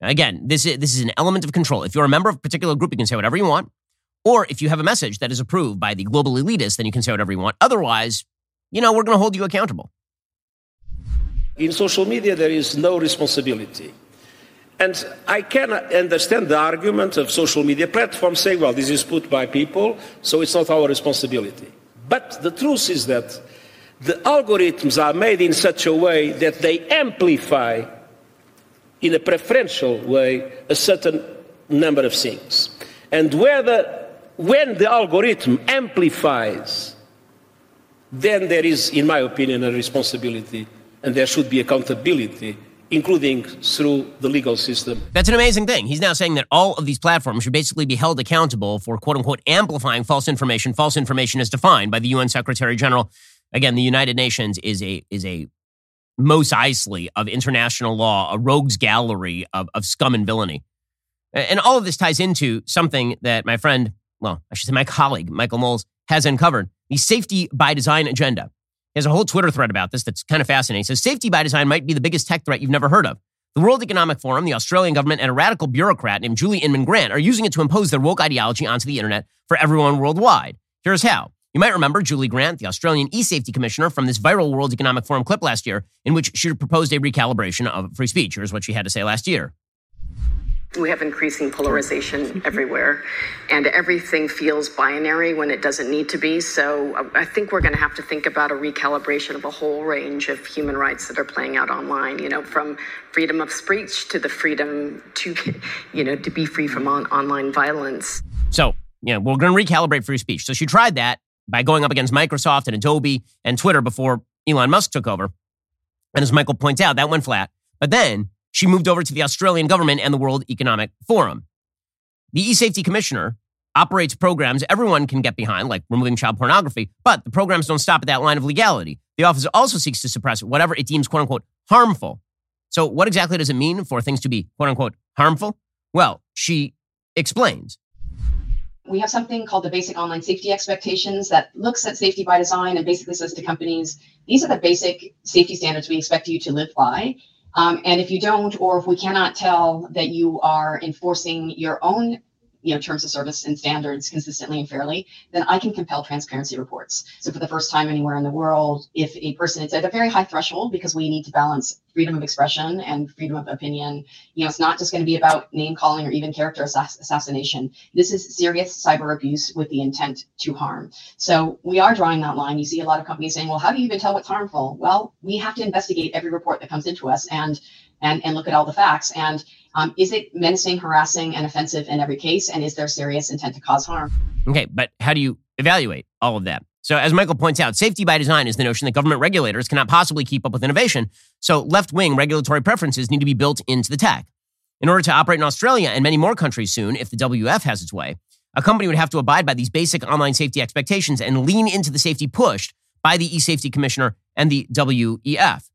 Again, this is, this is an element of control. If you're a member of a particular group, you can say whatever you want. Or if you have a message that is approved by the global elitists, then you can say whatever you want. Otherwise, you know, we're going to hold you accountable. In social media, there is no responsibility. And I can understand the argument of social media platforms saying, well, this is put by people, so it's not our responsibility. But the truth is that the algorithms are made in such a way that they amplify in a preferential way a certain number of things. And whether, when the algorithm amplifies, then there is, in my opinion, a responsibility and there should be accountability including through the legal system. That's an amazing thing. He's now saying that all of these platforms should basically be held accountable for quote unquote amplifying false information. False information is defined by the UN Secretary General. Again, the United Nations is a is a Mos Eisley of international law, a rogues gallery of, of scum and villainy. And all of this ties into something that my friend, well, I should say my colleague, Michael Knowles, has uncovered the safety by design agenda. He has a whole Twitter thread about this that's kind of fascinating. He says safety by design might be the biggest tech threat you've never heard of. The World Economic Forum, the Australian government, and a radical bureaucrat named Julie Inman Grant are using it to impose their woke ideology onto the internet for everyone worldwide. Here's how. You might remember Julie Grant, the Australian e-safety commissioner, from this viral World Economic Forum clip last year, in which she proposed a recalibration of free speech. Here's what she had to say last year. We have increasing polarization everywhere, and everything feels binary when it doesn't need to be. So uh, I think we're going to have to think about a recalibration of a whole range of human rights that are playing out online. You know, from freedom of speech to the freedom to, you know, to be free from on- online violence. So, yeah, we're going to recalibrate free speech. So she tried that by going up against Microsoft and Adobe and Twitter before Elon Musk took over. And as Michael points out, that went flat. But then she moved over to the Australian government and the World Economic Forum. The e-safety commissioner operates programs everyone can get behind, like removing child pornography, but the programs don't stop at that line of legality. The office also seeks to suppress whatever it deems quote unquote harmful. So, what exactly does it mean for things to be quote unquote harmful? Well, she explains. We have something called the basic online safety expectations that looks at safety by design and basically says to companies, these are the basic safety standards we expect you to live by. Um, and if you don't, or if we cannot tell that you are enforcing your own you know terms of service and standards consistently and fairly then i can compel transparency reports. So for the first time anywhere in the world if a person is at a very high threshold because we need to balance freedom of expression and freedom of opinion. You know it's not just going to be about name calling or even character assass- assassination. This is serious cyber abuse with the intent to harm. So we are drawing that line. You see a lot of companies saying well how do you even tell what's harmful? Well we have to investigate every report that comes into us and and, and look at all the facts. And um, is it menacing, harassing, and offensive in every case? And is there serious intent to cause harm? Okay, but how do you evaluate all of that? So, as Michael points out, safety by design is the notion that government regulators cannot possibly keep up with innovation. So, left wing regulatory preferences need to be built into the tech. In order to operate in Australia and many more countries soon, if the WF has its way, a company would have to abide by these basic online safety expectations and lean into the safety pushed by the e safety commissioner and the WEF.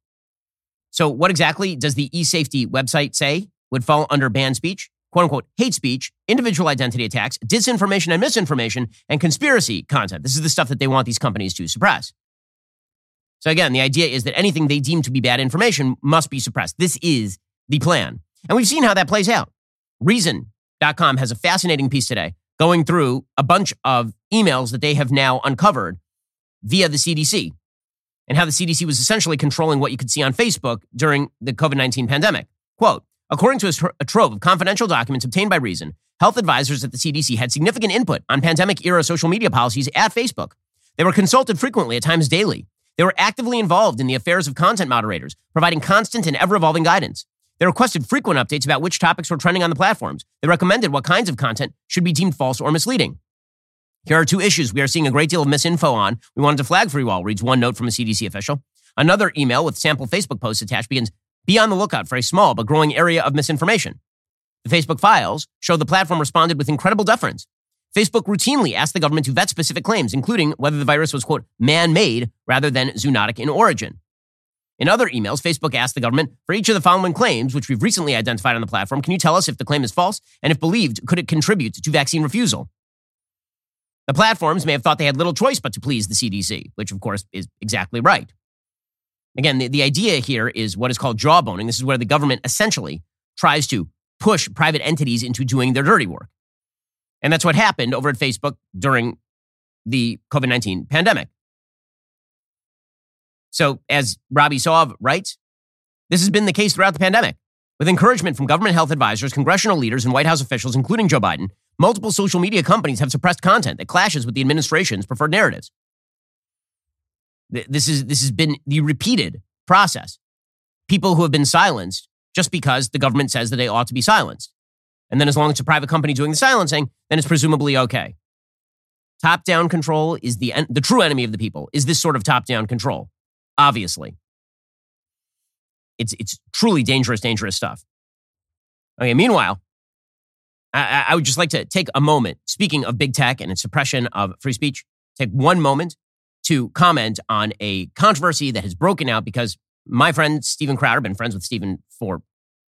So, what exactly does the eSafety website say would fall under banned speech? Quote unquote, hate speech, individual identity attacks, disinformation and misinformation, and conspiracy content. This is the stuff that they want these companies to suppress. So, again, the idea is that anything they deem to be bad information must be suppressed. This is the plan. And we've seen how that plays out. Reason.com has a fascinating piece today going through a bunch of emails that they have now uncovered via the CDC and how the CDC was essentially controlling what you could see on Facebook during the COVID 19 pandemic. Quote According to a trove of confidential documents obtained by Reason, health advisors at the CDC had significant input on pandemic era social media policies at Facebook. They were consulted frequently, at times daily. They were actively involved in the affairs of content moderators, providing constant and ever evolving guidance. They requested frequent updates about which topics were trending on the platforms. They recommended what kinds of content should be deemed false or misleading. Here are two issues we are seeing a great deal of misinfo on. We wanted to flag for you all, reads one note from a CDC official. Another email with sample Facebook posts attached begins Be on the lookout for a small but growing area of misinformation. The Facebook files show the platform responded with incredible deference. Facebook routinely asked the government to vet specific claims, including whether the virus was, quote, man made rather than zoonotic in origin. In other emails, Facebook asked the government for each of the following claims, which we've recently identified on the platform. Can you tell us if the claim is false? And if believed, could it contribute to vaccine refusal? The platforms may have thought they had little choice but to please the CDC, which of course is exactly right. Again, the, the idea here is what is called jawboning. This is where the government essentially tries to push private entities into doing their dirty work. And that's what happened over at Facebook during the COVID 19 pandemic. So, as Robbie Soave writes, this has been the case throughout the pandemic. With encouragement from government health advisors, congressional leaders, and White House officials, including Joe Biden, multiple social media companies have suppressed content that clashes with the administration's preferred narratives. This, is, this has been the repeated process. People who have been silenced just because the government says that they ought to be silenced. And then, as long as it's a private company doing the silencing, then it's presumably okay. Top down control is the, the true enemy of the people, is this sort of top down control, obviously. It's, it's truly dangerous, dangerous stuff. Okay, meanwhile, I, I would just like to take a moment, speaking of big tech and its suppression of free speech, take one moment to comment on a controversy that has broken out because my friend Steven Crowder, been friends with Steven for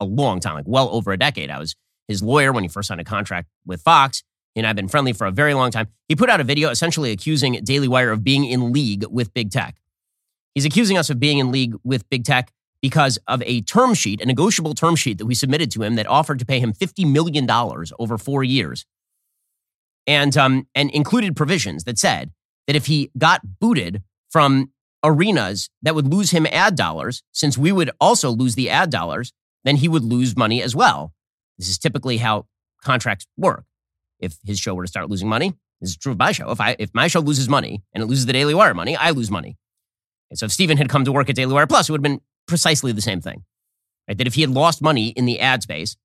a long time, like well over a decade. I was his lawyer when he first signed a contract with Fox, and I've been friendly for a very long time. He put out a video essentially accusing Daily Wire of being in league with big tech. He's accusing us of being in league with big tech because of a term sheet, a negotiable term sheet that we submitted to him that offered to pay him $50 million over four years and, um, and included provisions that said that if he got booted from arenas that would lose him ad dollars, since we would also lose the ad dollars, then he would lose money as well. This is typically how contracts work. If his show were to start losing money, this is true of my show. If I if my show loses money and it loses the Daily Wire money, I lose money. And so if Steven had come to work at Daily Wire Plus, it would have been precisely the same thing. Right? That if he had lost money in the ad space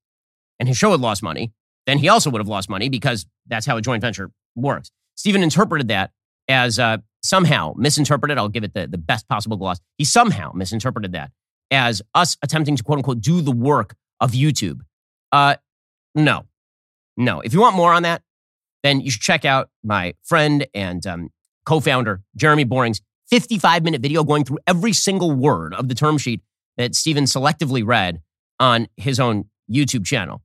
and his show had lost money, then he also would have lost money because that's how a joint venture works. Steven interpreted that as uh, somehow misinterpreted. I'll give it the, the best possible gloss. He somehow misinterpreted that as us attempting to quote unquote do the work of YouTube. Uh, no, no. If you want more on that, then you should check out my friend and um, co founder, Jeremy Boring's 55 minute video going through every single word of the term sheet that Steven selectively read on his own YouTube channel.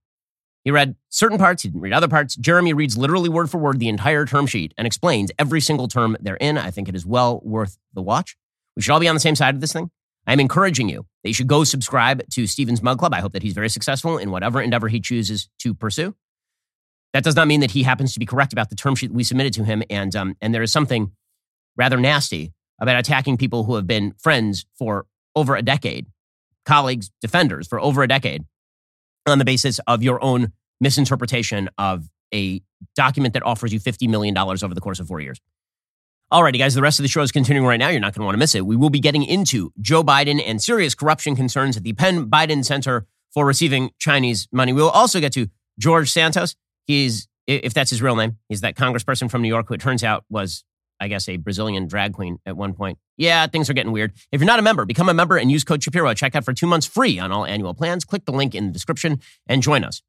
He read certain parts, he didn't read other parts. Jeremy reads literally word for word the entire term sheet and explains every single term therein. I think it is well worth the watch. We should all be on the same side of this thing. I'm encouraging you that you should go subscribe to Steven's Mug Club. I hope that he's very successful in whatever endeavor he chooses to pursue. That does not mean that he happens to be correct about the term sheet we submitted to him. And, um, and there is something rather nasty about attacking people who have been friends for over a decade, colleagues, defenders for over a decade, on the basis of your own misinterpretation of a document that offers you $50 million over the course of four years. Alrighty, guys, the rest of the show is continuing right now. You're not going to want to miss it. We will be getting into Joe Biden and serious corruption concerns at the Penn Biden Center for receiving Chinese money. We will also get to George Santos. He's, if that's his real name, he's that congressperson from New York who it turns out was, I guess, a Brazilian drag queen at one point. Yeah, things are getting weird. If you're not a member, become a member and use code Shapiro. Check out for two months free on all annual plans. Click the link in the description and join us.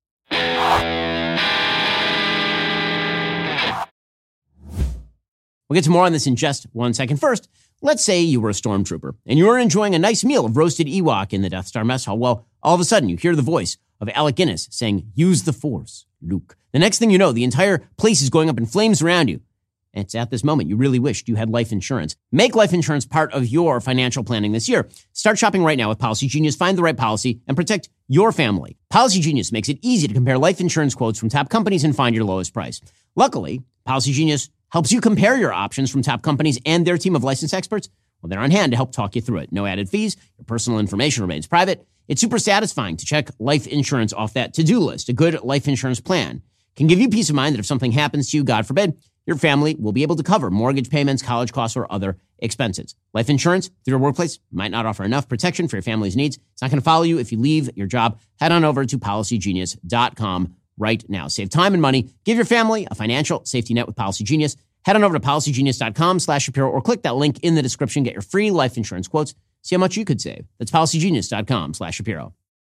We'll get to more on this in just one second. First, let's say you were a stormtrooper and you were enjoying a nice meal of roasted Ewok in the Death Star mess hall. Well, all of a sudden you hear the voice of Alec Guinness saying, Use the Force, Luke. The next thing you know, the entire place is going up in flames around you. And it's at this moment you really wished you had life insurance. Make life insurance part of your financial planning this year. Start shopping right now with Policygenius. Find the right policy and protect your family. Policygenius makes it easy to compare life insurance quotes from top companies and find your lowest price. Luckily, Policygenius helps you compare your options from top companies and their team of licensed experts. Well, they're on hand to help talk you through it. No added fees. Your personal information remains private. It's super satisfying to check life insurance off that to-do list. A good life insurance plan can give you peace of mind that if something happens to you, God forbid, your family will be able to cover mortgage payments, college costs, or other expenses. Life insurance through your workplace might not offer enough protection for your family's needs. It's not going to follow you if you leave your job. Head on over to policygenius.com right now. Save time and money. Give your family a financial safety net with Policygenius. Head on over to policygenius.com slash Shapiro or click that link in the description. Get your free life insurance quotes. See how much you could save. That's policygenius.com slash Shapiro.